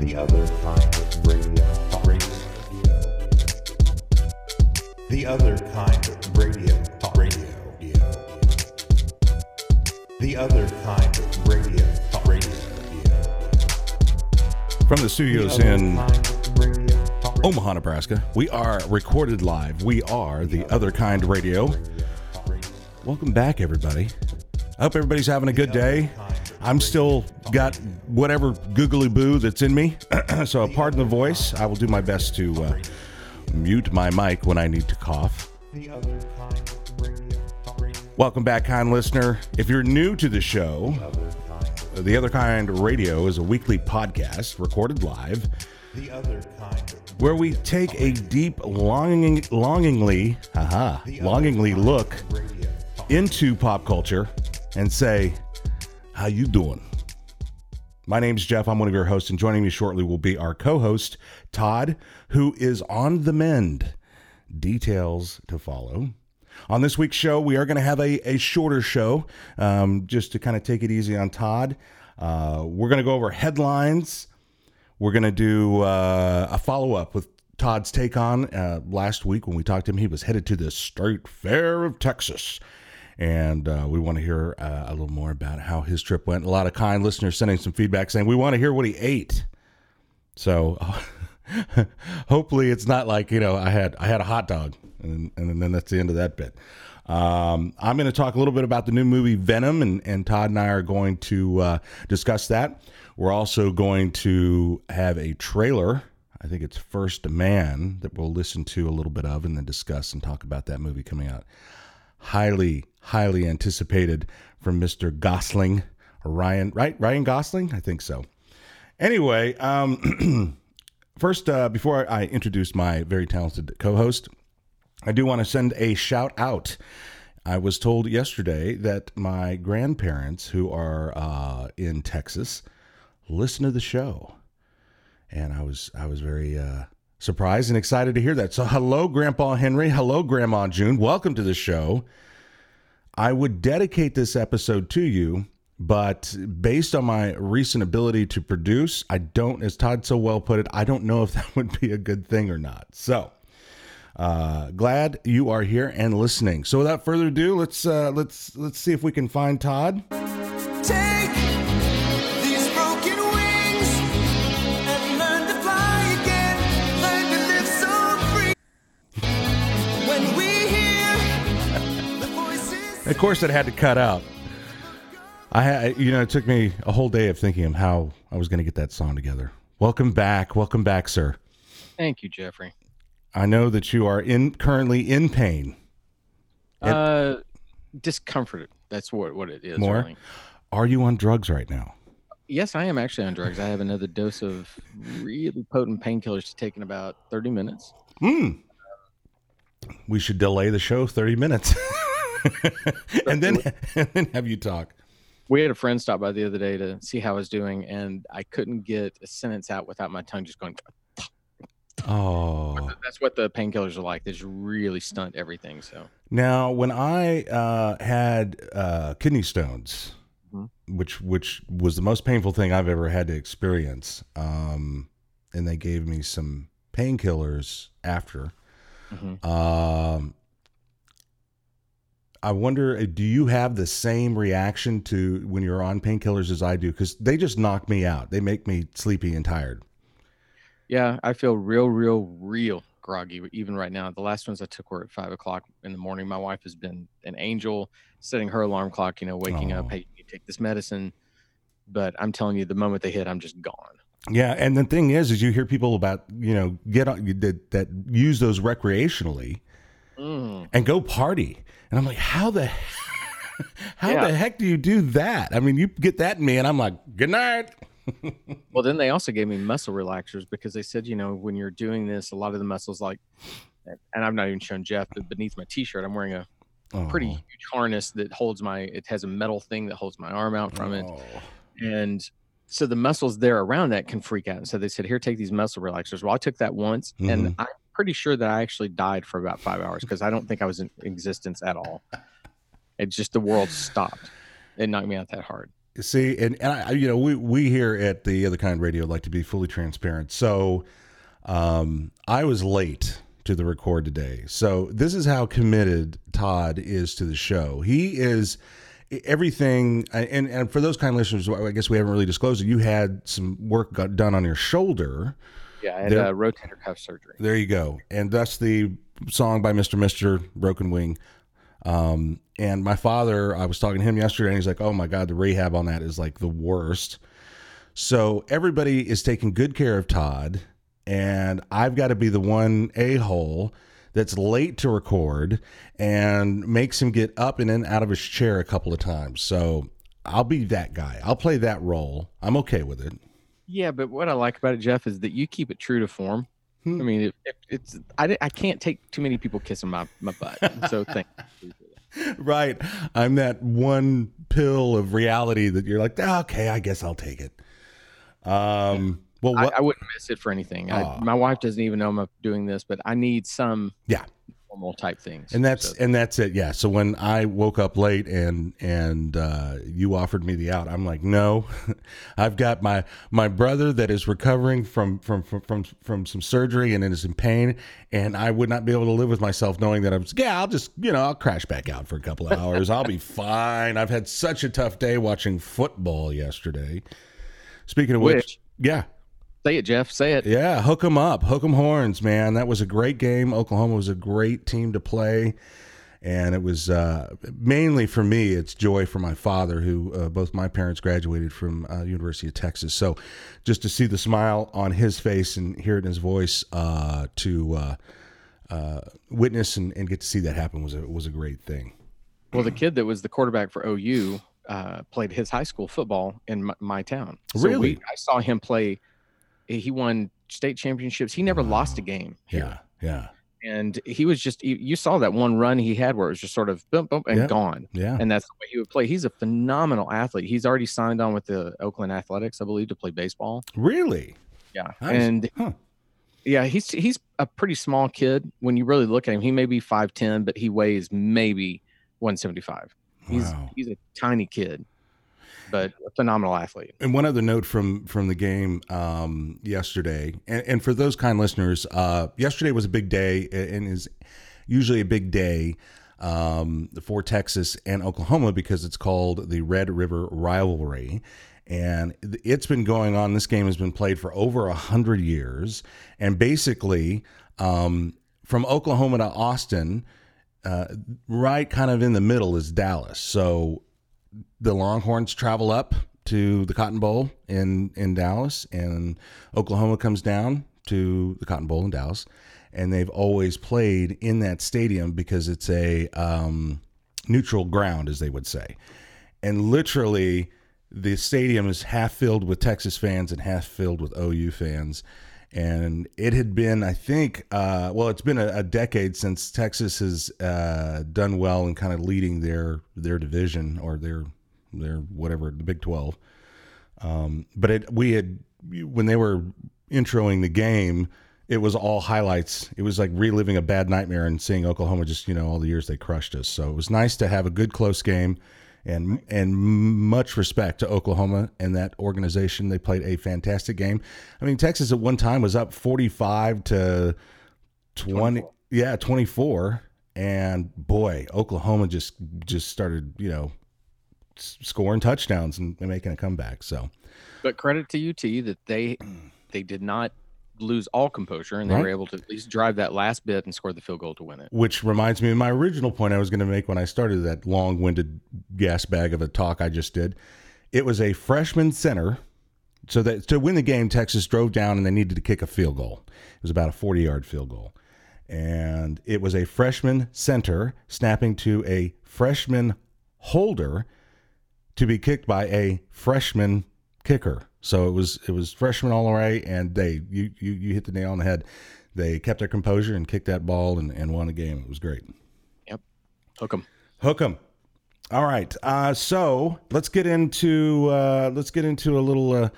The other kind of radio. The radio. The other kind of radio. Radio. The other kind of radio. Radio. From the studios in Omaha, Nebraska, we are recorded live. We are the Other Kind Radio. Welcome back, everybody. I hope everybody's having a good day. I'm still got whatever googly boo that's in me, so pardon the voice. I will do my best to uh, mute my mic when I need to cough. Welcome back, kind listener. If you're new to the show, The Other Kind Radio is a weekly podcast recorded live The other kind where we take a deep, longing, longingly, haha, longingly look into pop culture and say, "How you doing?" My name's Jeff. I'm one of your hosts, and joining me shortly will be our co-host Todd, who is on the mend. Details to follow. On this week's show, we are going to have a, a shorter show, um, just to kind of take it easy on Todd. Uh, we're going to go over headlines. We're going to do uh, a follow up with Todd's take on uh, last week when we talked to him. He was headed to the State Fair of Texas. And uh, we want to hear uh, a little more about how his trip went. A lot of kind listeners sending some feedback saying, We want to hear what he ate. So hopefully it's not like, you know, I had I had a hot dog and, and then that's the end of that bit. Um, I'm going to talk a little bit about the new movie Venom, and, and Todd and I are going to uh, discuss that. We're also going to have a trailer. I think it's First Man that we'll listen to a little bit of and then discuss and talk about that movie coming out. Highly, highly anticipated from Mr. Gosling, Ryan, right? Ryan Gosling? I think so. Anyway, um, first, uh, before I introduce my very talented co host, I do want to send a shout out. I was told yesterday that my grandparents, who are uh, in Texas, listen to the show, and I was I was very uh, surprised and excited to hear that. So, hello, Grandpa Henry. Hello, Grandma June. Welcome to the show. I would dedicate this episode to you, but based on my recent ability to produce, I don't, as Todd so well put it, I don't know if that would be a good thing or not. So. Uh, glad you are here and listening. So without further ado, let's uh, let's let's see if we can find Todd. Take Of course, it had to cut out. I had, you know, it took me a whole day of thinking of how I was going to get that song together. Welcome back, welcome back, sir. Thank you, Jeffrey. I know that you are in currently in pain. It- Uh, discomforted. That's what what it is. More? really. Are you on drugs right now? Yes, I am actually on drugs. I have another dose of really potent painkillers to take in about thirty minutes. Hmm. We should delay the show thirty minutes, and then and then have you talk. We had a friend stop by the other day to see how I was doing, and I couldn't get a sentence out without my tongue just going. Oh. That's what the painkillers are like. They just really stunt everything. So Now, when I uh, had uh, kidney stones, Mhm. which which was the most painful thing I've ever had to experience, um, and they gave me some painkillers after. Mhm. Um, I wonder, uh, do you have the same reaction to when you're on painkillers as I do? Because they just knock me out. They make me sleepy and tired. yeah, I feel real, real, real groggy even right now. The last ones I took were at five o'clock in the morning. My wife has been an angel, setting her alarm clock. You know, waking Oh. up. Hey, you take this medicine. But I'm telling you, the moment they hit, I'm just gone. Yeah, and the thing is, is you hear people about you know get on that that use those recreationally Mm. and go party, and I'm like, how the how Yeah. the heck do you do that? I mean, you get that in me, and I'm like, good night. Well, then they also gave me muscle relaxers because they said, you know, when you're doing this, a lot of the muscles, like, and I'm not even showing Jeff, but beneath my t-shirt, I'm wearing a pretty Oh, huge harness that holds my. It has a metal thing that holds my arm out from it, oh. and so the muscles there around that can freak out. And so they said, here, take these muscle relaxers. Well, I took that once, Mhm. and I'm pretty sure that I actually died for about five hours because I don't think I was in existence at all. It just the world stopped. It knocked me out that hard. See, and, and I, you know, we, we here at the Other Kind Radio like to be fully transparent. So um, I was late to the record today. So this is how committed Todd is to the show. He is everything. And, and for those kind of listeners, I guess we haven't really disclosed it. You had some work got done on your shoulder. Yeah, I had There- uh, rotator cuff surgery. There you go. And that's the song by Mr. Mister Broken Wing. Um, and my father, I was talking to him yesterday, and he's like, "Oh my God, the rehab on that is like the worst." So everybody is taking good care of Todd, and I've got to be the one a hole that's late to record and makes him get up and in out of his chair a couple of times. So I'll be that guy. I'll play that role. I'm okay with it. Yeah, but what I like about it, Jeff, is that you keep it true to form. Hmm. I mean, it, it, it's I, I can't take too many people kissing my, my butt. So thank you. right. I'm that one pill of reality that you're like, "Ah, okay, I guess I'll take it. Um, well, I, what? I wouldn't miss it for anything. I, my wife doesn't even know I'm doing this, but I need some yeah, normal type things. and that's So- and that's it. Yeah. So when I woke up late and and uh, you offered me the out, I'm like, no, I've got my my brother that is recovering from from from from, from some surgery and is in pain, and I would not be able to live with myself knowing that I'm. Yeah, I'll just you know I'll crash back out for a couple of hours. I'll be fine. I've had such a tough day watching football yesterday. Speaking of which, Which- yeah. Say it, Jeff. Say it. Yeah, hook 'em up, hook 'em horns, man. That was a great game. Oklahoma was a great team to play, and it was uh, mainly for me. It's joy for my father, who uh, both my parents graduated from uh, University of Texas. So, just to see the smile on his face and hear it in his voice, uh, to uh, uh, witness and, and get to see that happen was a was a great thing. Well, the kid that was the quarterback for OU uh, played his high school football in my, my town. So Really? we, I saw him play. He won state championships. He never lost a game. Yeah, yeah, and he was just you, you saw that one run he had where it was just sort of boom boom and Yeah. gone yeah. and that's the way he would play he's a phenomenal athlete he's already signed on with the oakland athletics i believe to play baseball Really? yeah Nice. and Huh. yeah he's he's a pretty small kid when you really look at him he may be 5'10 but he weighs maybe 175 he's Wow. he's a tiny kid but a phenomenal athlete And one other note from from the game um, yesterday, and, and for those kind listeners, uh, yesterday was a big day, and is usually a big day um, for Texas and Oklahoma because it's called the Red River Rivalry, and it's been going on. This game has been played for over a hundred years, and basically um, from Oklahoma to Austin, uh, right kind of in the middle is Dallas. So the Longhorns travel up to the Cotton Bowl in in Dallas, and Oklahoma comes down to the Cotton Bowl in Dallas, and they've always played in that stadium because it's a um, neutral ground, as they would say, and literally the stadium is half filled with Texas fans and half filled with OU fans. And it had been, I think, uh, well, it's been a, a decade since Texas has uh, done well in kind of leading their their division or their their whatever the Big Twelve. Um, but it, we had when they were introing the game, it was all highlights. It was like reliving a bad nightmare and seeing Oklahoma just you know all the years they crushed us. So it was nice to have a good close game, and and much respect to Oklahoma and that organization. They played a fantastic game. I mean, Texas at one time was up forty five to twenty. Yeah, twenty four. And boy, Oklahoma just just started you know scoring touchdowns and and making a comeback. So but credit to ut that they they did not lose all composure and they Right. were able to at least drive that last bit and score the field goal to win it which reminds me of my original point I was going to make when I started that long-winded gas bag of a talk I just did. It was a freshman center. So that to win the game, Texas drove down and they needed to kick a field goal. It was about a 40-yard field goal. And it was a freshman center snapping to a freshman holder to be kicked by a freshman kicker. So it was it was freshman all way, and they you you, you hit the nail on the head. They kept their composure and kicked that ball and, and won the game. It was great. Yep, hook 'em. Hook 'em. All right. Uh, so let's get into uh, let's get into a little uh,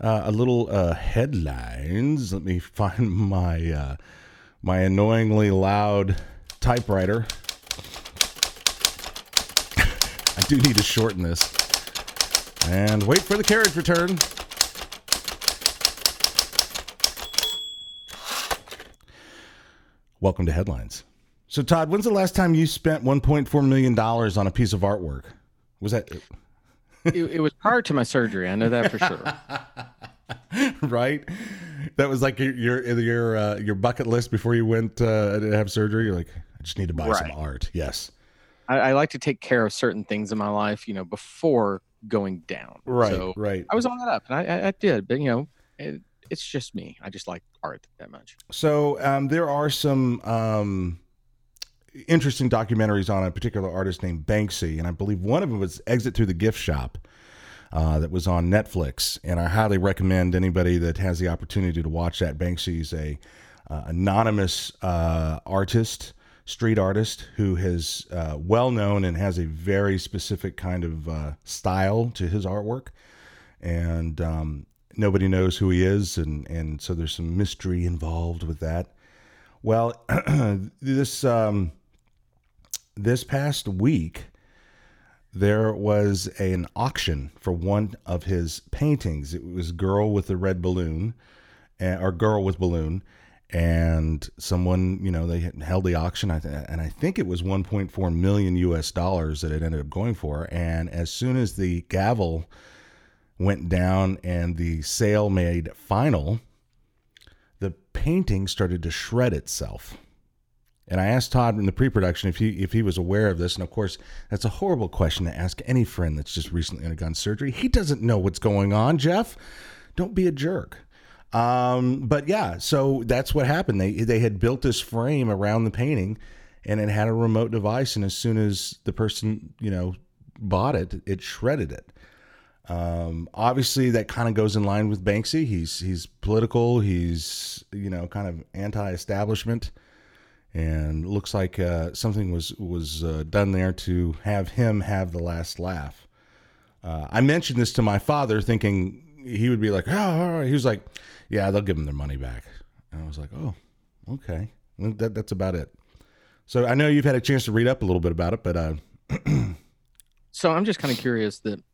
uh, a little uh, headlines. Let me find my uh, my annoyingly loud typewriter. I do need to shorten this. And wait for the carriage return. Welcome to Headlines. So, Todd, when's the last time you spent $1.4 million on a piece of artwork? Was that it, it was prior to my surgery. I know that for sure. right? That was like your your your, uh, your bucket list before you went uh, to have surgery. You're like, I just need to buy some art. Yes, I, I like to take care of certain things in my life, you know, before going down. right, So right. I was on that up, and I, I, I did, but you know, it, it's just me. I just like art that much. So um, there are some um, interesting documentaries on a particular artist named Banksy, and I believe one of them was Exit Through the Gift Shop. Uh, that was on Netflix, and I highly recommend anybody that has the opportunity to watch that. Banksy's a uh, anonymous uh, artist, street artist who is uh, well known and has a very specific kind of uh, style to his artwork, and um, nobody knows who he is, and and so there's some mystery involved with that. Well, this um, this past week, there was an auction for one of his paintings. It was "Girl with the Red Balloon," uh, or "Girl with Balloon," and someone, you know, they held the auction, and I think it was 1.4 million U.S. dollars that it ended up going for. And as soon as the gavel went down and the sale made final, the painting started to shred itself. And I asked Todd in the pre-production if he if he was aware of this, and of course that's a horrible question to ask any friend that's just recently undergone surgery. He doesn't know what's going on, Jeff. Don't be a jerk. Um, but yeah, so that's what happened. They they had built this frame around the painting, and it had a remote device, and as soon as the person you know bought it, it shredded it. Um, obviously, that kind of goes in line with Banksy. He's he's political. He's you know kind of anti-establishment, and looks like uh, something was was uh, done there to have him have the last laugh. Uh, I mentioned this to my father, thinking he would be like, "Oh," he was like, "Yeah, they'll give him their money back." And I was like, "Oh, okay." That, that's about it. So I know you've had a chance to read up a little bit about it, but uh, So I'm just kind of curious that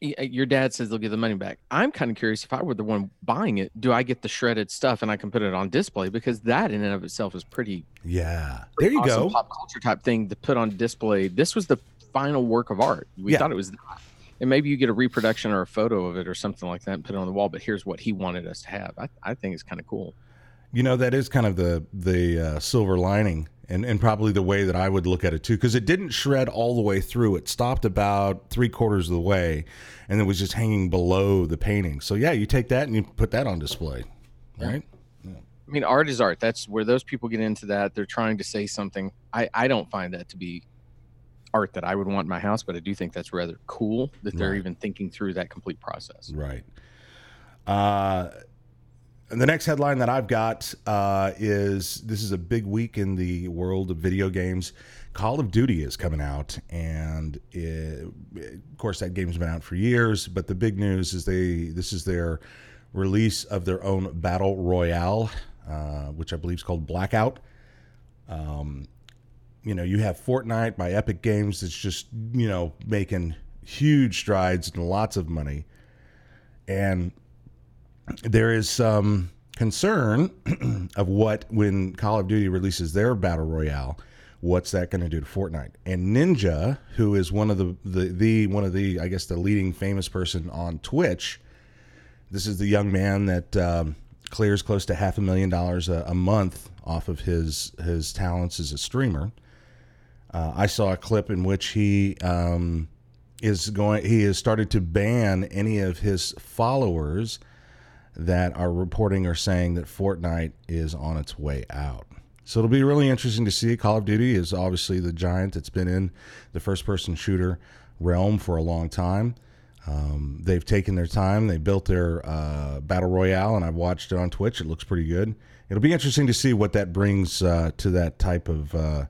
your dad says they'll give the money back. I'm kind of curious if I were the one buying it, do I get the shredded stuff and I can put it on display? Because that in and of itself is pretty yeah, there you awesome go. pop culture type thing to put on display. This was the final work of art. We Yeah. thought it was that. And maybe you get a reproduction or a photo of it or something like that and put it on the wall. But here's what he wanted us to have. I, I think it's kind of cool. You know, that is kind of the the uh, silver lining, and and probably the way that I would look at it too, because it didn't shred all the way through. It stopped about three quarters of the way, and it was just hanging below the painting. So yeah, you take that and you put that on display, right? I mean, art is art. That's where those people get into that. They're trying to say something. I, I don't find that to be art that I would want in my house, but I do think that's rather cool that they're Right. even thinking through that complete process. Right. Uh, and the next headline that I've got uh, is this is a big week in the world of video games. Call of Duty is coming out, and it, of course that game's been out for years. But the big news is they this is their release of their own battle royale, uh, which I believe is called Blackout. Um, you know, you have Fortnite by Epic Games that's just you know making huge strides and lots of money and there is some concern of what when Call of Duty releases their battle royale, what's that going to do to Fortnite? And Ninja, who is one of the, the the one of the I guess the leading famous person on Twitch, this is the young man that um, clears close to half a million dollars a, a month off of his his talents as a streamer. Uh, I saw a clip in which he um, is going. He has started to ban any of his followers that are reporting or saying that Fortnite is on its way out. So it'll be really interesting to see. Call of Duty is obviously the giant that's been in the first-person shooter realm for a long time. Um, they've taken their time. They built their uh, battle royale, and I've watched it on Twitch. It looks pretty good. It'll be interesting to see what that brings uh, to that type of uh,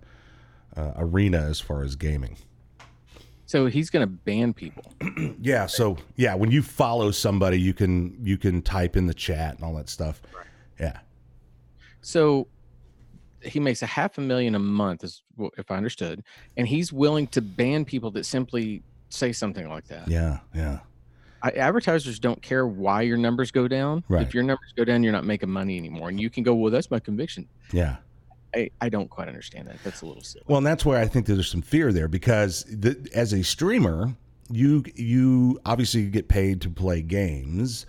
uh, arena as far as gaming. So he's going to ban people. Yeah. So yeah, when you follow somebody, you can you can type in the chat and all that stuff. Yeah. So he makes a half a million a month, is if I understood, and he's willing to ban people that simply say something like that. Yeah, yeah. I, advertisers don't care why your numbers go down. Right. If your numbers go down, you're not making money anymore, and you can go, well, that's my conviction. Yeah. I, I don't quite understand that. That's a little silly. Well, and that's where I think there's some fear there because the, as a streamer, you you obviously get paid to play games,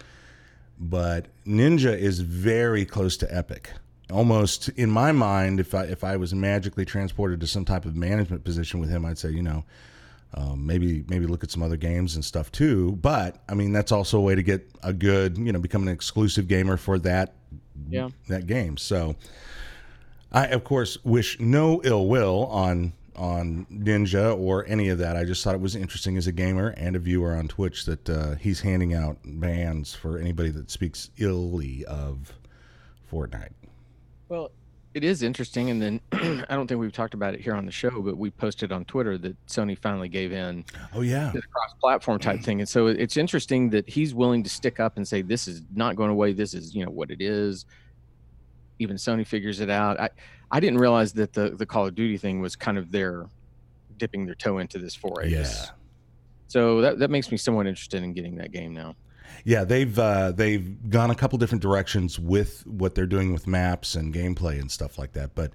but Ninja is very close to Epic. Almost in my mind, if I if I was magically transported to some type of management position with him, I'd say, you know, um, maybe maybe look at some other games and stuff too. But I mean, that's also a way to get a good, you know, become an exclusive gamer for that Yeah. that game. So I of course wish no ill will on on Ninja or any of that. I just thought it was interesting as a gamer and a viewer on Twitch that uh, he's handing out bans for anybody that speaks illy of Fortnite. Well, it is interesting, and then I don't think we've talked about it here on the show, but we posted on Twitter that Sony finally gave in Oh yeah, the cross-platform type thing, and so it's interesting that he's willing to stick up and say this is not going away. This is you know what it is. Even Sony figures it out. I I didn't realize that the the Call of Duty thing was kind of their dipping their toe into this foray. yeah, So that that makes me somewhat interested in getting that game now. yeah. They've uh, they've gone a couple different directions with what they're doing with maps and gameplay and stuff like that. But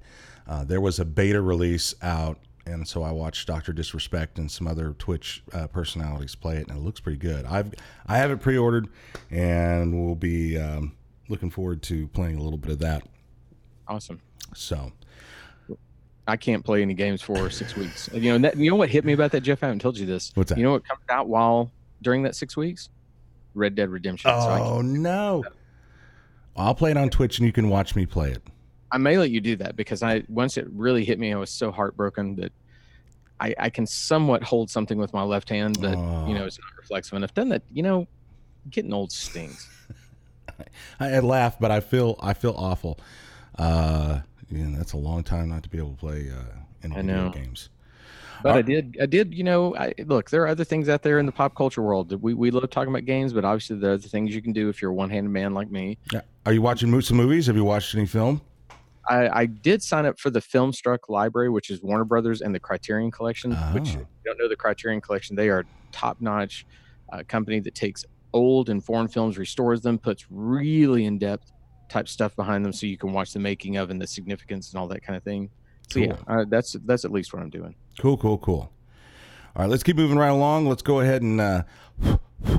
uh, there was a beta release out. And so I watched Doctor Disrespect and some other Twitch uh, personalities play it, and it looks pretty good. I've I have it pre-ordered, and we'll be um, looking forward to playing a little bit of that. Awesome. So I can't play any games for six weeks. You know, that, you know what hit me about that, Jeff? I haven't told you this. What's that? You know what comes out while during that six weeks? Red Dead Redemption. So Oh no! I'll play it on Twitch, and you can watch me play it. I may let you do that because I once it really hit me, I was so heartbroken that I, I can somewhat hold something with my left hand that Oh. you know is not reflexive enough. Then that you know, getting old stings. I, I laugh, but I feel I feel awful. Uh, yeah, that's a long time not to be able to play uh, any I video know. games. But Uh, I did, I did, you know, I look, there are other things out there in the pop culture world we, we love talking about games, but obviously there are other things you can do if you're a one handed man like me. Yeah. Are you watching some movies? Have you watched any film? I, I did sign up for the Filmstruck Library, which is Warner Brothers and the Criterion Collection. Which Oh. you don't know the Criterion Collection, they are top notch uh, company that takes old and foreign films, restores them, puts really in depth type stuff behind them, so you can watch the making of and the significance and all that kind of thing. So yeah, uh, that's that's at least what I'm doing. Cool, cool, cool. All right, let's keep moving right along. Let's go ahead and uh,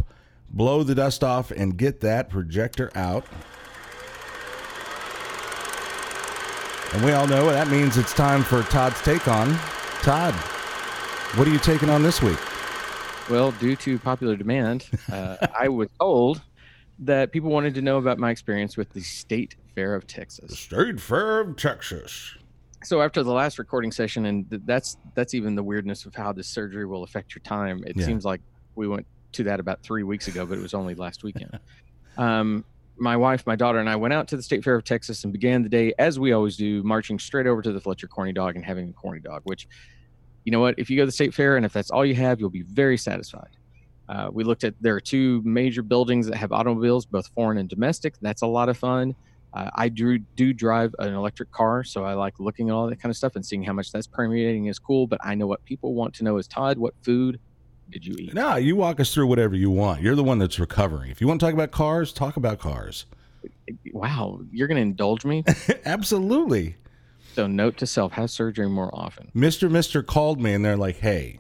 blow the dust off and get that projector out. And we all know that means it's time for Todd's take on. Todd, what are you taking on this week? Well, due to popular demand, uh, I was told that people wanted to know about my experience with the State Fair of Texas. State Fair of Texas. So after the last recording session, and th- that's that's even the weirdness of how this surgery will affect your time. It Yeah. seems like we went to that about three weeks ago, but it was only last weekend. um, my wife, my daughter, and I went out to the State Fair of Texas and began the day as we always do, marching straight over to the Fletcher Corny Dog and having a corny dog. Which, you know what, if you go to the State Fair and if that's all you have, you'll be very satisfied. Uh, we looked at there are two major buildings that have automobiles, both foreign and domestic. That's a lot of fun. Uh, I do do drive an electric car, so I like looking at all that kind of stuff and seeing how much that's permeating is cool. But I know what people want to know is Todd, what food did you eat? No, you walk us through whatever you want. You're the one that's recovering. If you want to talk about cars, talk about cars. Wow, you're going to indulge me. Absolutely. so note to self: have surgery more often. Mr. Mister called me and they're like, "Hey,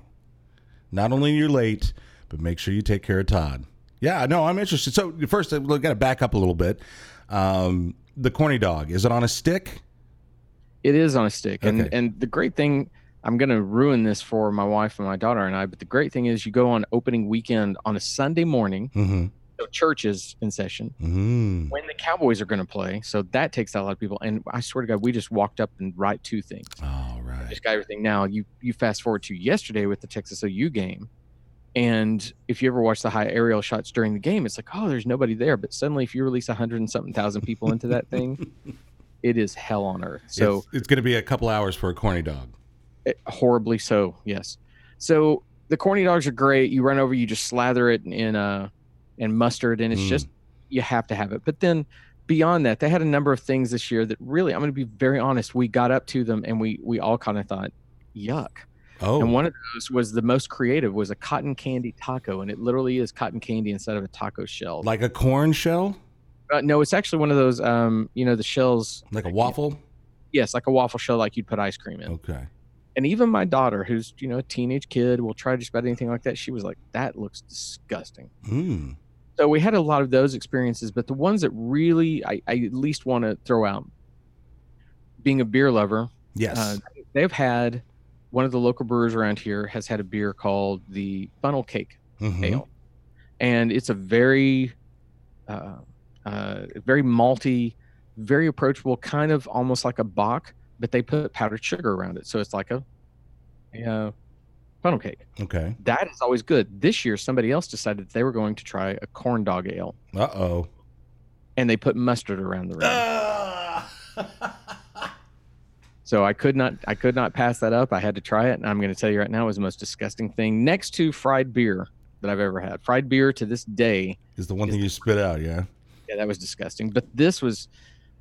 not only you're late, but make sure you take care of Todd." Yeah, no, I'm interested. So first, I got to back up a little bit. Um, the corny dog is it on a stick? It is on a stick, and Okay. and the great thing. I'm going to ruin this for my wife and my daughter and I, but the great thing is you go on opening weekend on a Sunday morning, Mm-hmm. so church is in session, Mm. when the Cowboys are going to play. So that takes out a lot of people. And I swear to God, we just walked up and right two things. All right. just got everything now. You you fast forward to yesterday with the Texas OU game, and if you ever watch the high aerial shots during the game, it's like, oh, there's nobody there. But suddenly, if you release a hundred and something thousand people into that thing, it is hell on earth. So it's, it's going to be a couple hours for a corny dog. it- horribly so, yes. So the corny dogs are great. You run over, you just slather it in uh in mustard, and it's Mm. just you have to have it. But then beyond that, they had a number of things this year that really, I'm going to be very honest, we got up to them and we we all kind of thought, yuck. Oh, And one of those was the most creative was a cotton candy taco, and it literally is cotton candy instead of a taco shell. like a corn shell, uh, no, it's actually one of those, um, you know, the shells. like a waffle. Yes, like a waffle shell, like you'd put ice cream in. Okay. And even my daughter, who's you know a teenage kid, will try just about anything like that. She was like, "That looks disgusting." Mm. So we had a lot of those experiences, but the ones that really I, I at least want to throw out, being a beer lover, Yes. uh, they've had one of the local brewers around here has had a beer called the Funnel Cake Mhm. Ale, and it's a very, uh, uh, very malty, very approachable, kind of almost like a Bock, but they put powdered sugar around it, so it's like a, a uh, funnel cake. Okay. That is always good. This year, somebody else decided they were going to try a corn dog ale, Uh oh. and they put mustard around the rim. So I could not I could not pass that up. I had to try it, and I'm going to tell you right now it was the most disgusting thing next to fried beer that I've ever had. Fried beer to this day, Is the one thing you spit out? Yeah. yeah, that was disgusting. But this was,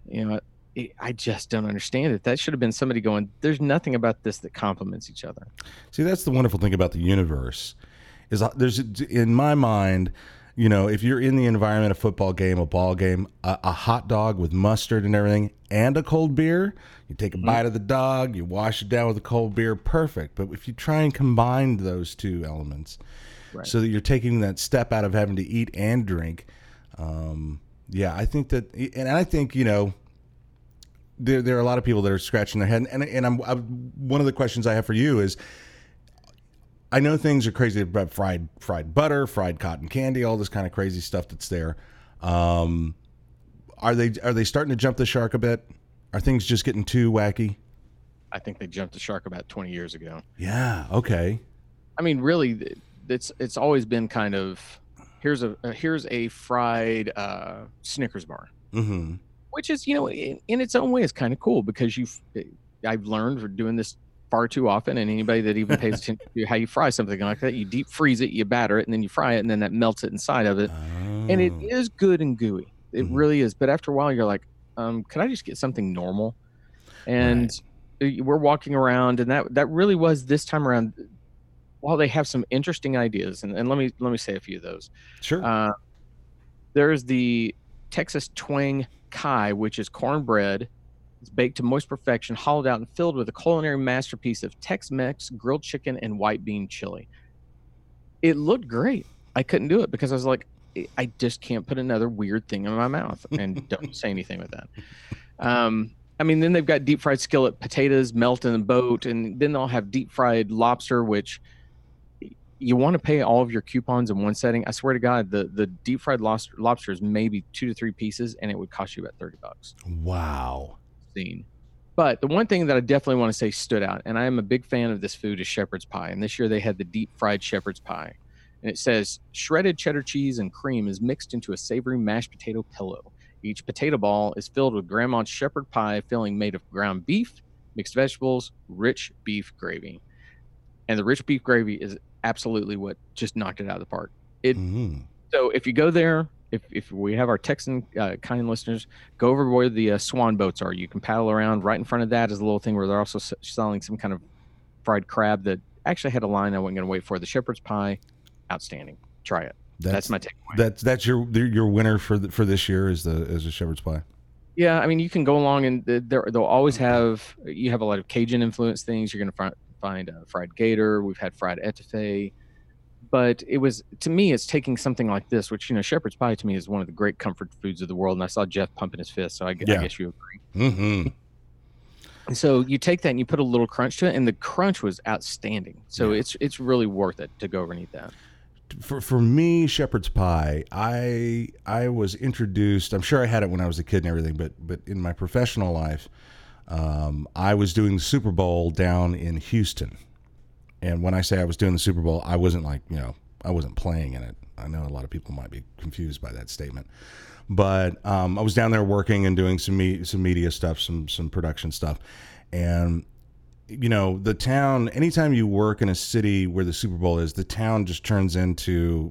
you know, it, I just don't understand it. That should have been somebody going. There's nothing about this that complements each other. See, that's the wonderful thing about the universe is uh, there's in my mind, you know, if you're in the environment, a football game, a ball game, a, a hot dog with mustard and everything, and a cold beer, you take a bite of the dog, you wash it down with a cold beer, perfect. But if you try and combine those two elements, Right. so that you're taking that step out of having to eat and drink, um, yeah, I think that, and I think you know there, there are a lot of people that are scratching their head. And, and I'm, i one of the questions I have for you is I know things are crazy about fried fried butter, fried cotton candy, all this kind of crazy stuff that's there. Um, are they are they starting to jump the shark a bit? Are things just getting too wacky? I think they jumped the shark about 20 years ago. Yeah. Okay. I mean, really, it's it's always been kind of here's a uh, here's a fried uh, Snickers bar. Mm-hmm. which is you know in, in its own way is kind of cool because you've i've learned for doing this far too often and anybody that even pays attention to how you fry something like that you deep freeze it you batter it and then you fry it and then that melts it inside of it and it is good and gooey it Mhm. really is but after a while you're like um can i just get something normal and uh, we're walking around and that that really was this time around while they have some interesting ideas and, and let me let me say a few of those sure. uh, there's the Texas Twang Pie, which is cornbread. It's baked to moist perfection, hollowed out and filled with a culinary masterpiece of Tex-Mex grilled chicken and white bean chili. It looked great. I couldn't do it because I was like, I- just can't put another weird thing in my mouth. And don't say anything with that. Um, I mean, then they've got deep fried skillet potatoes, melt in the boat, and then they'll have deep fried lobster, which you want to pay all of your coupons in one setting. I swear to God, the the deep fried lobster, lobster is maybe two to three pieces, and it would cost you about thirty bucks. wow. Scene. But the one thing that I definitely want to say stood out, and I am a big fan of this food, is shepherd's pie. And this year they had the deep fried shepherd's pie, and it says shredded cheddar cheese and cream is mixed into a savory mashed potato pillow. Each potato ball is filled with grandma's shepherd pie filling made of ground beef, mixed vegetables, rich beef gravy. And the rich beef gravy is absolutely what just knocked it out of the park. It Mhm. so if you go there, if, if we have our Texan uh, kind listeners, go over where the uh, swan boats are. You can paddle around. Right in front of that is a little thing where they're also selling some kind of fried crab that actually had a line I wasn't going to wait for. The shepherd's pie, outstanding. Try it. That's, my takeaway. That's that's your your winner for the, for this year is the is the shepherd's pie. Yeah, I mean, you can go along and there they'll always have you have a lot of Cajun influence things. You're going to find find fried gator. We've had fried etouffee, but it was to me, it's taking something like this, which you know, shepherd's pie to me is one of the great comfort foods of the world. And I saw Jeff pumping his fist, so I, gu- I guess you agree. Mm-hmm. And so you take that and you put a little crunch to it, and the crunch was outstanding. So Yeah. it's it's really worth it to go over and eat that. for for me, shepherd's pie. I I was introduced. I'm sure I had it when I was a kid and everything, but but in my professional life, um, I was doing the Super Bowl down in Houston. And when I say I was doing the Super Bowl, I wasn't like you know I wasn't playing in it. I know a lot of people might be confused by that statement, but um, I was down there working and doing some me- some media stuff, some some production stuff, and you know the town anytime you work in a city where the super bowl is the town just turns into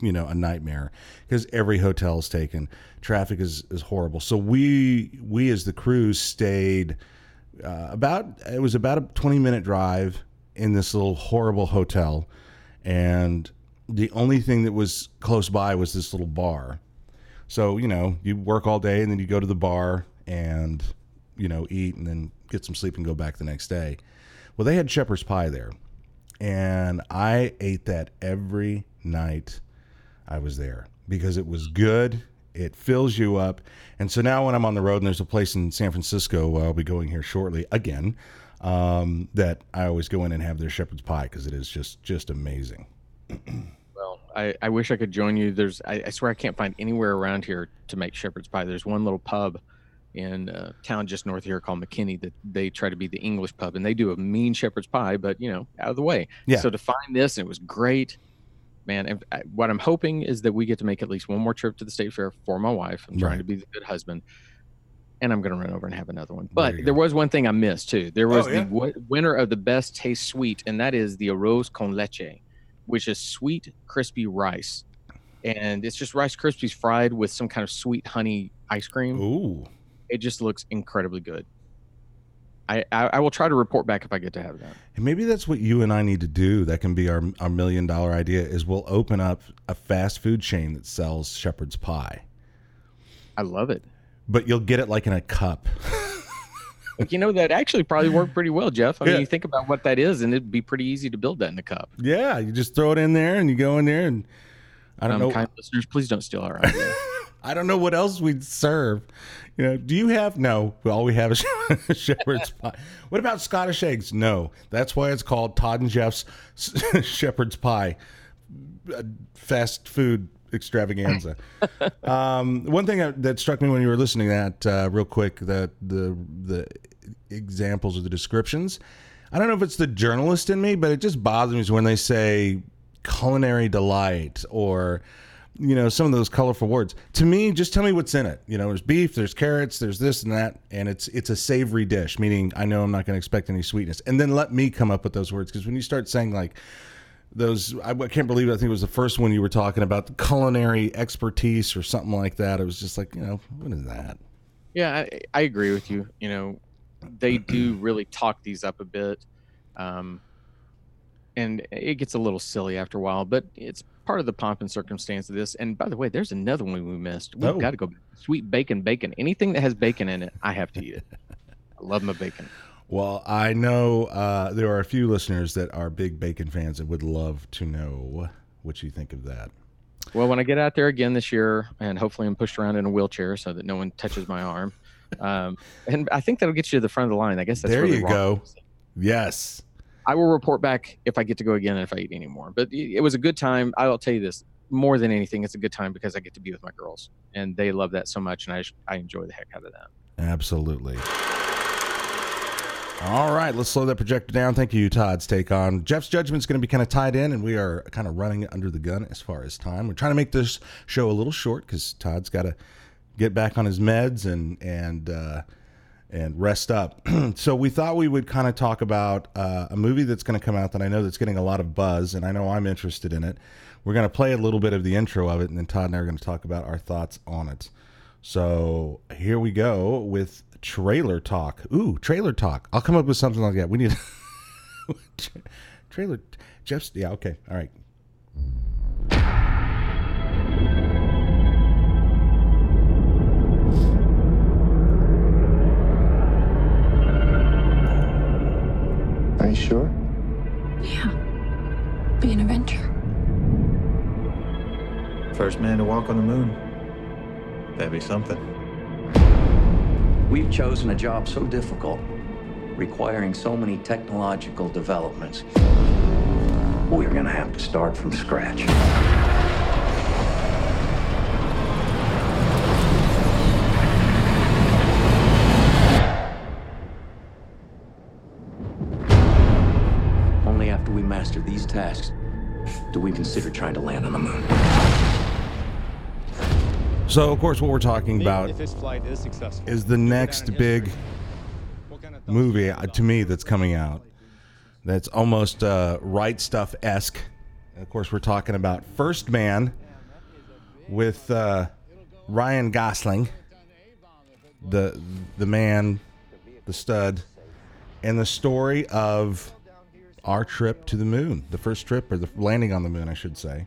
you know a nightmare because every hotel is taken. Traffic is is horrible. So we we as the crew stayed uh, about it was about a 20 minute drive in this little horrible hotel and the only thing that was close by was this little bar so you know you work all day and then you go to the bar and you know eat and then get some sleep and go back the next day well they had shepherd's pie there and i ate that every night I was there because it was good. It fills you up. And so now when I'm on the road and there's a place in San Francisco, I'll be going here shortly again, um, that I always go in and have their shepherd's pie because it is just just amazing. Well, I, I wish I could join you. There's, I, I swear, I can't find anywhere around here to make shepherd's pie. There's one little pub in uh, town just north here called McKinney that they try to be the English pub, and they do a mean shepherd's pie, but you know, out of the way. Yeah. So to find this, it was great, man. And I, what I'm hoping is that we get to make at least one more trip to the state fair for my wife. I'm trying Right. to be the good husband. And I'm going to run over and have another one. But you there was one thing I missed too. There oh, was Oh, yeah? the w- winner of the best taste sweet, and that is the arroz con leche, which is sweet, crispy rice. And it's just Rice Krispies fried with some kind of sweet honey ice cream. Ooh. It just looks incredibly good. I, I, I will try to report back if I get to have that. And maybe that's what you and I need to do. That can be our, our million dollar idea is we'll open up a fast food chain that sells shepherd's pie. I love it. But you'll get it like in a cup. Like, you know, that actually probably worked pretty well, Jeff. I Yeah. mean, you think about what that is, and it'd be pretty easy to build that in a cup. Yeah, you just throw it in there and you go in there and I don't Um, know kind listeners, please don't steal our idea. I don't know what else we'd serve. You know, do you have no? All we have is shepherd's pie. What about Scottish eggs? No. That's why it's called Todd and Jeff's shepherd's pie, uh, fast food extravaganza. um, one thing that that struck me when you were listening to that, uh, real quick, that the the examples or the descriptions. I don't know if it's the journalist in me, but it just bothers me when they say culinary delight or you know some of those colorful words to me just tell me what's in it you know there's beef there's carrots there's this and that and it's it's a savory dish meaning i know i'm not going to expect any sweetness and then let me come up with those words because when you start saying like those I, can't believe it, i think it was the first one you were talking about the culinary expertise or something like that it was just like you know what is that yeah, I, I agree with you. You know, they do really talk these up a bit. Um, and it gets a little silly after a while, but it's part of the pomp and circumstance of this. And by the way, there's another one we missed. We've Oh. got to go. Sweet bacon, bacon. Anything that has bacon in it, I have to eat it. I love my bacon. Well i know uh, there are a few listeners that are big bacon fans and would love to know what you think of that Well, when I get out there again this year, and hopefully I'm pushed around in a wheelchair so that no one touches my arm, um, and I think that'll get you to the front of the line. I guess that's There really you wrong. go. yes I will report back if I get to go again and if I eat anymore. But it it was a good time. I'll tell you this: more than anything, it's a good time because I get to be with my girls, and they love that so much, and I I enjoy the heck out of that. Absolutely. All right, let's slow that projector down. Thank you, Todd's take on Jeff's judgment is going to be kind of tied in, and we are kind of running under the gun as far as time. We're trying to make this show a little short because Todd's got to get back on his meds and and uh, and rest up. so we thought we would kind of talk about uh, a movie that's going to come out that I know that's getting a lot of buzz, and I know I'm interested in it. We're going to play a little bit of the intro of it, and then Todd and I are going to talk about our thoughts on it. So here we go with trailer talk. Ooh, trailer talk. I'll come up with something like that. We need trailer. Jeff's. Yeah. Okay. All right. Are you sure? Yeah. Be an adventure. First man to walk on the moon. That'd be something. We've chosen a job so difficult, requiring so many technological developments. We're gonna have to start from scratch. Only after we master these tasks do we consider trying to land on the moon. So of course, what we're talking about if this flight is successful is the next big what kind of movie uh, to me that's coming out. That's almost uh, right stuff esque. Of course, we're talking about First Man with uh, Ryan Gosling, the the man, the stud, and the story of our trip to the moon, the first trip or the landing on the moon, I should say.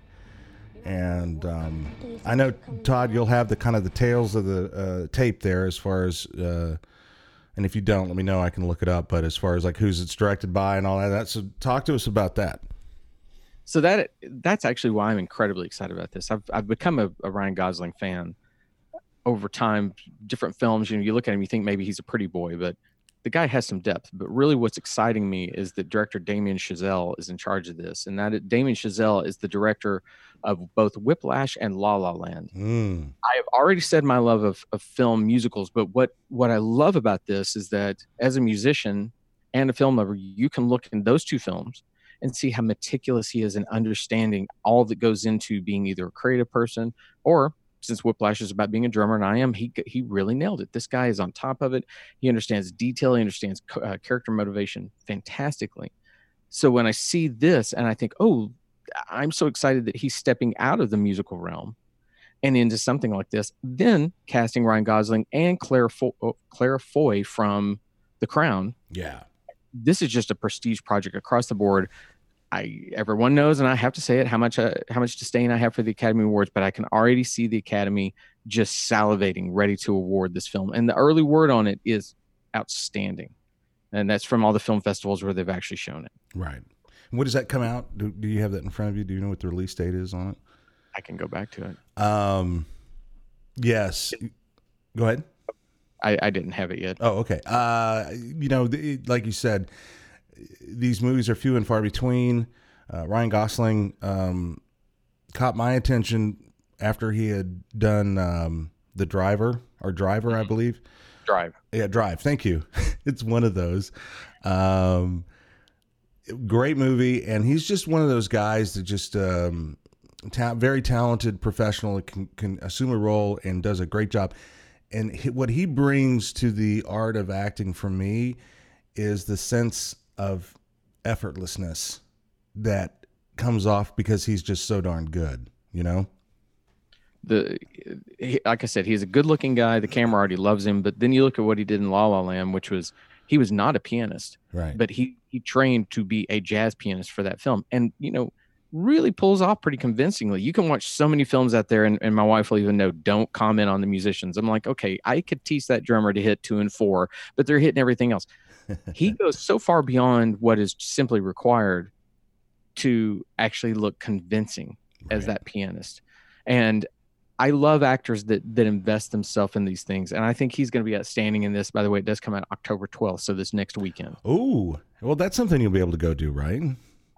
And um, I know Todd, you'll have the kind of the tails of the uh, tape there as far as. Uh, and if you don't, let me know. I can look it up. But as far as like who's it's directed by and all that, that so talk to us about that. So that that's actually why I'm incredibly excited about this. I've I've become a, a Ryan Gosling fan over time. Different films, you know, you look at him, you think maybe he's a pretty boy, but the guy has some depth. But really, what's exciting me is that director Damien Chazelle is in charge of this, and that Damien Chazelle is the director of both Whiplash and La La Land. Mm. I have already said my love of, of film musicals, but what what I love about this is that as a musician and a film lover, you can look in those two films and see how meticulous he is in understanding all that goes into being either a creative person or since Whiplash is about being a drummer and I am, he he really nailed it. This guy is on top of it. He understands detail. He understands uh, character motivation fantastically. So when I see this and I think, oh, I'm so excited that he's stepping out of the musical realm and into something like this. Then casting Ryan Gosling and Claire Fo- oh, Claire Foy from The Crown. Yeah. This is just a prestige project across the board. I everyone knows, and I have to say it, how much uh, how much disdain I have for the Academy Awards, but I can already see the Academy just salivating, ready to award this film. And the early word on it is outstanding, and that's from all the film festivals where they've actually shown it. Right. When does that come out? Do, do you have that in front of you? Do you know what the release date is on it? I can go back to it. Um, yes. Go ahead. I, I didn't have it yet. Oh, okay. Uh, you know, the, like you said, these movies are few and far between. Uh, Ryan Gosling um, caught my attention after he had done um, the driver or driver, I believe. Drive. Yeah, Drive. Thank you. it's one of those. Um, great movie, and he's just one of those guys that just um, ta- very talented professional can can assume a role and does a great job. And he, what he brings to the art of acting for me is the sense of effortlessness that comes off because he's just so darn good. You know. the he, like I said, he's a good-looking guy. The camera already loves him. But then you look at what he did in La La Land, which was he was not a pianist, Right. but he he trained to be a jazz pianist for that film, and you know really pulls off pretty convincingly. You can watch so many films out there, and, and my wife will even know don't comment on the musicians. I'm like, okay, I could teach that drummer to hit two and four, but they're hitting everything else. He goes so far beyond what is simply required to actually look convincing as that pianist. And I love actors that that invest themselves in these things. And I think he's going to be outstanding in this. By the way, it does come out October 12th, so this next weekend. Ooh, well, that's something you'll be able to go do, right?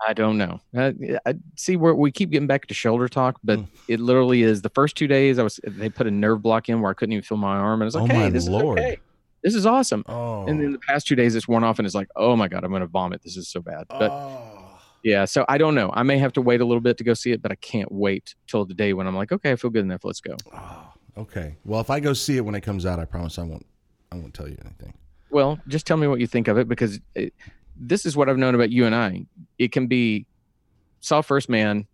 I don't know. Uh, I see where we keep getting back to shoulder talk, but Mm. it literally is the first two days. I was they put a nerve block in where I couldn't even feel my arm, and I was like, Oh, "Hey, my this Lord. is okay. This is awesome." Oh, And then oh. the past two days, it's worn off, and it's like, "Oh my god, I'm going to vomit. This is so bad." But oh. Yeah, so I don't know. I may have to wait a little bit to go see it, but I can't wait till the day when I'm like, okay, I feel good enough. Let's go. Oh, okay. Well, if I go see it when it comes out, I promise I won't. I won't tell you anything. Well, just tell me what you think of it because it, this is what I've known about you and I. It can be saw first man,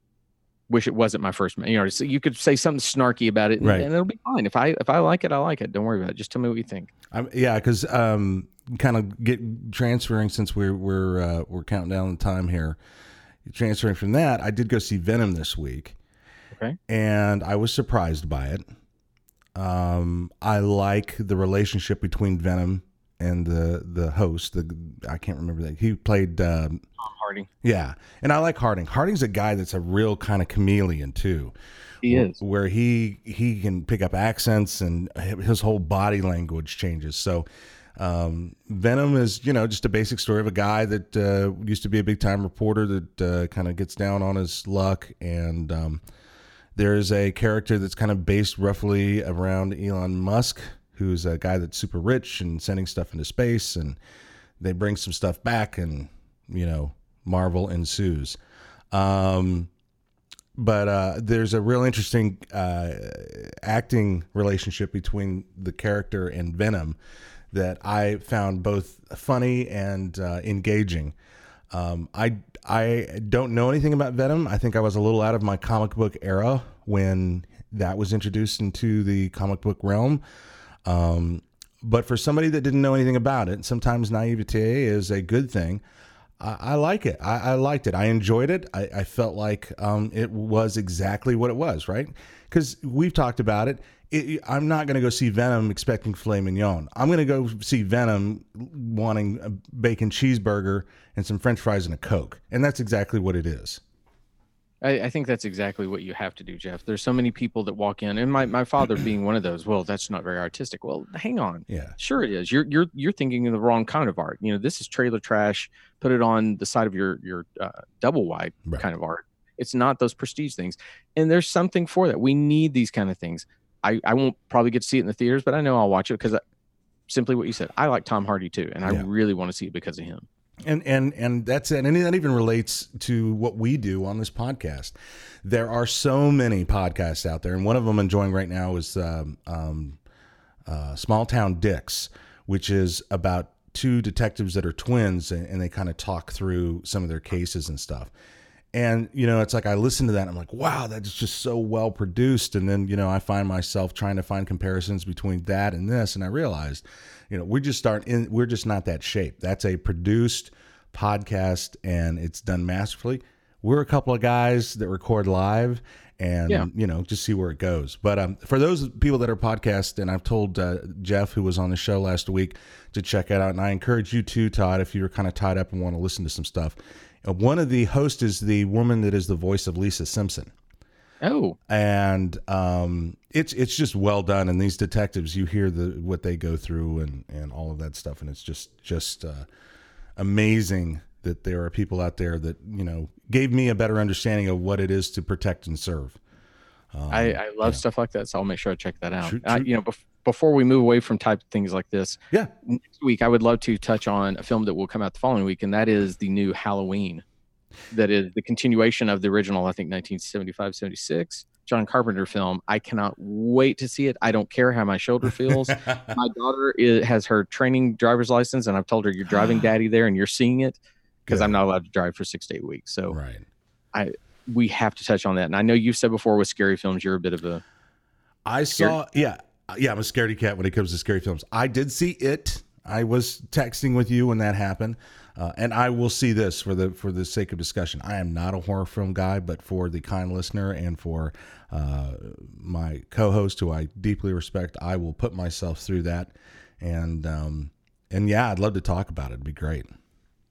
wish it wasn't my first. You know, so you could say something snarky about it, and, Right. and it'll be fine. If I if I like it, I like it. Don't worry about it. Just tell me what you think. I'm, yeah, because um, kind of get transferring since we're we're uh, we're counting down the time here. Transferring from that, I did go see Venom this week. Okay. and I was surprised by it. Um, I like the relationship between Venom and the the host. The I can't remember that he played. Um, Tom Hardy. yeah, and I like Harding. Harding's a guy that's a real kind of chameleon too. He is. where he he can pick up accents and his whole body language changes. So um, Venom is you know just a basic story of a guy that uh, used to be a big time reporter that uh, kind of gets down on his luck and. Um, there's a character that's kind of based roughly around Elon Musk, who's a guy that's super rich and sending stuff into space, and they bring some stuff back, and you know, Marvel ensues. Um, but uh, there's a real interesting uh, acting relationship between the character and Venom that I found both funny and uh, engaging. Um, I I don't know anything about Venom. I think I was a little out of my comic book era when that was introduced into the comic book realm. Um, but for somebody that didn't know anything about it, sometimes naivete is a good thing. I, I like it. I, I liked it. I enjoyed it. I, I felt like um, it was exactly what it was, right? Because we've talked about it. It, I'm not going to go see Venom expecting filet mignon. I'm going to go see Venom wanting a bacon cheeseburger and some French fries and a Coke, and that's exactly what it is. I, I think that's exactly what you have to do, Jeff. There's so many people that walk in, and my, my father being one of those. Well, that's not very artistic. Well, hang on. Yeah. Sure it is. You're you're you're thinking of the wrong kind of art. You know, this is trailer trash. Put it on the side of your your uh, double wide Right. kind of art. It's not those prestige things. And there's something for that. We need these kind of things. I I won't probably get to see it in the theaters, but I know I'll watch it because simply what you said. I like Tom Hardy too, and I Yeah. really want to see it because of him. And and and that's it. And that even relates to what we do on this podcast. There are so many podcasts out there and one of them i'm enjoying right now is um, um, uh, small town dicks which is about two detectives that are twins and, and they kind of talk through some of their cases and stuff and you know it's like i listen to that and i'm like wow that's just so well produced. And then you know i find myself trying to find comparisons between that and this. And i realized you know we just start in we're just not that shape. That's a produced podcast and it's done masterfully. We're a couple of guys that record live and Yeah. you know just see where it goes. But um, for those people that are podcast and i've told uh, jeff who was on the show last week to check it out and i encourage you too todd if you're kind of tied up and want to listen to some stuff one of the hosts is the woman that is the voice of lisa simpson Oh, and um, it's it's just well done. And these detectives, you hear the what they go through and and all of that stuff, and it's just just uh, amazing that there are people out there that you know gave me a better understanding of what it is to protect and serve. I, I love stuff like that, so I'll make sure I check that out. True- Uh, you know, bef- before we move away from type things like this, Yeah, next week I would love to touch on a film that will come out the following week, and that is the new Halloween. That is the continuation of the original, I think 1975, 76 John Carpenter film. I cannot wait to see it. I don't care how my shoulder feels. my daughter is, has her training driver's license, and I've told her you're driving daddy there, and you're seeing it because I'm not allowed to drive for six to eight weeks. So right. I we have to touch on that. And I know you've said before with scary films, you're a bit of a I saw, yeah, yeah. I'm a scaredy cat when it comes to scary films. I did see it. I was texting with you when that happened, uh, and I will see this for the for the sake of discussion. I am not a horror film guy, but for the kind listener and for uh, my co-host, who I deeply respect, I will put myself through that. And um, and yeah, I'd love to talk about it. It'd be great.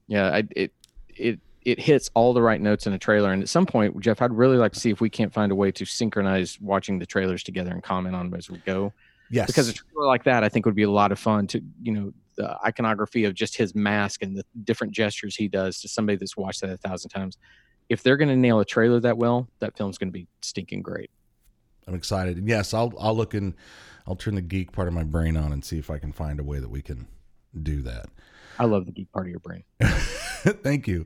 yeah I, it it it hits all the right notes in a trailer and at some point jeff i'd really like to see if we can't find a way to synchronize watching the trailers together and comment on them as we go Yes, because a trailer like that i think would be a lot of fun to you know the iconography of just his mask and the different gestures he does to somebody that's watched that a thousand times if they're going to nail a trailer that well that film's going to be stinking great I'm excited. And yes, I'll I'll look in. I'll turn the geek part of my brain on and see if I can find a way that we can do that. I love the geek part of your brain Thank you.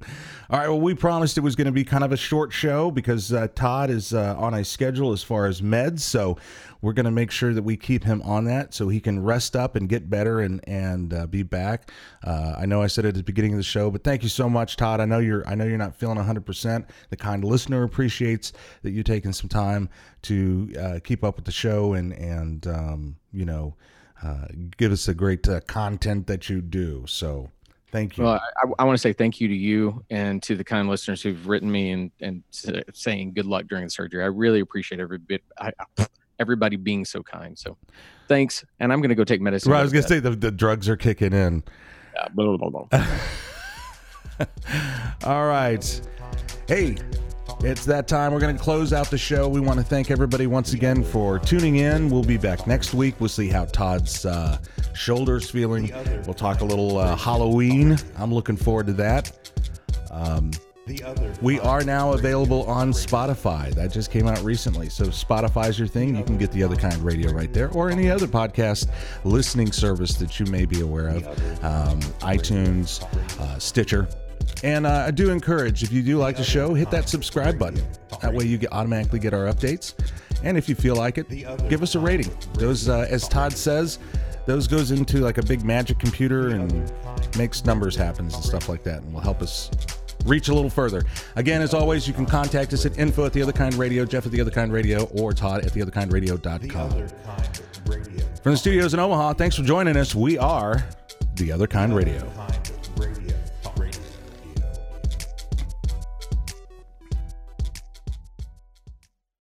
All right. Well, we promised it was going to be kind of a short show because uh, Todd is uh, on a schedule as far as meds. So we're going to make sure that we keep him on that so he can rest up and get better and and uh, be back. Uh, I know I said it at the beginning of the show, but thank you so much, Todd. I know you're I know you're not feeling 100. percent The kind listener appreciates that you taking some time to uh, keep up with the show and and um, you know uh, give us the great uh, content that you do. So. Thank you. Well, I, I want to say thank you to you and to the kind listeners who've written me and and saying good luck during the surgery. I really appreciate every bit. I, everybody being so kind. So, thanks. And I'm going to go take medicine. Right, I was gonna say the, the drugs are kicking in. Yeah, blah, blah, blah. All right. Hey, it's that time. We're going to close out the show. We want to thank everybody once again for tuning in. We'll be back next week. We'll see how Todd's uh, shoulder's feeling. We'll talk a little uh, Halloween. I'm looking forward to that. Um, we are now available on Spotify. That just came out recently. So Spotify's your thing. You can get the other kind radio right there, or any other podcast listening service that you may be aware of, um, iTunes, uh, Stitcher. And uh, I do encourage if you do like the show, hit that subscribe button. That way you get automatically get our updates. And if you feel like it, give us a rating. Those, uh, as Todd says, those goes into like a big magic computer and makes numbers happen and stuff like that, and will help us reach a little further. Again, as always, you can contact us at info at the other kind radio, Jeff at the other kind radio, or Todd at the other kind radio.com. From the studios in Omaha, thanks for joining us. We are the other kind radio.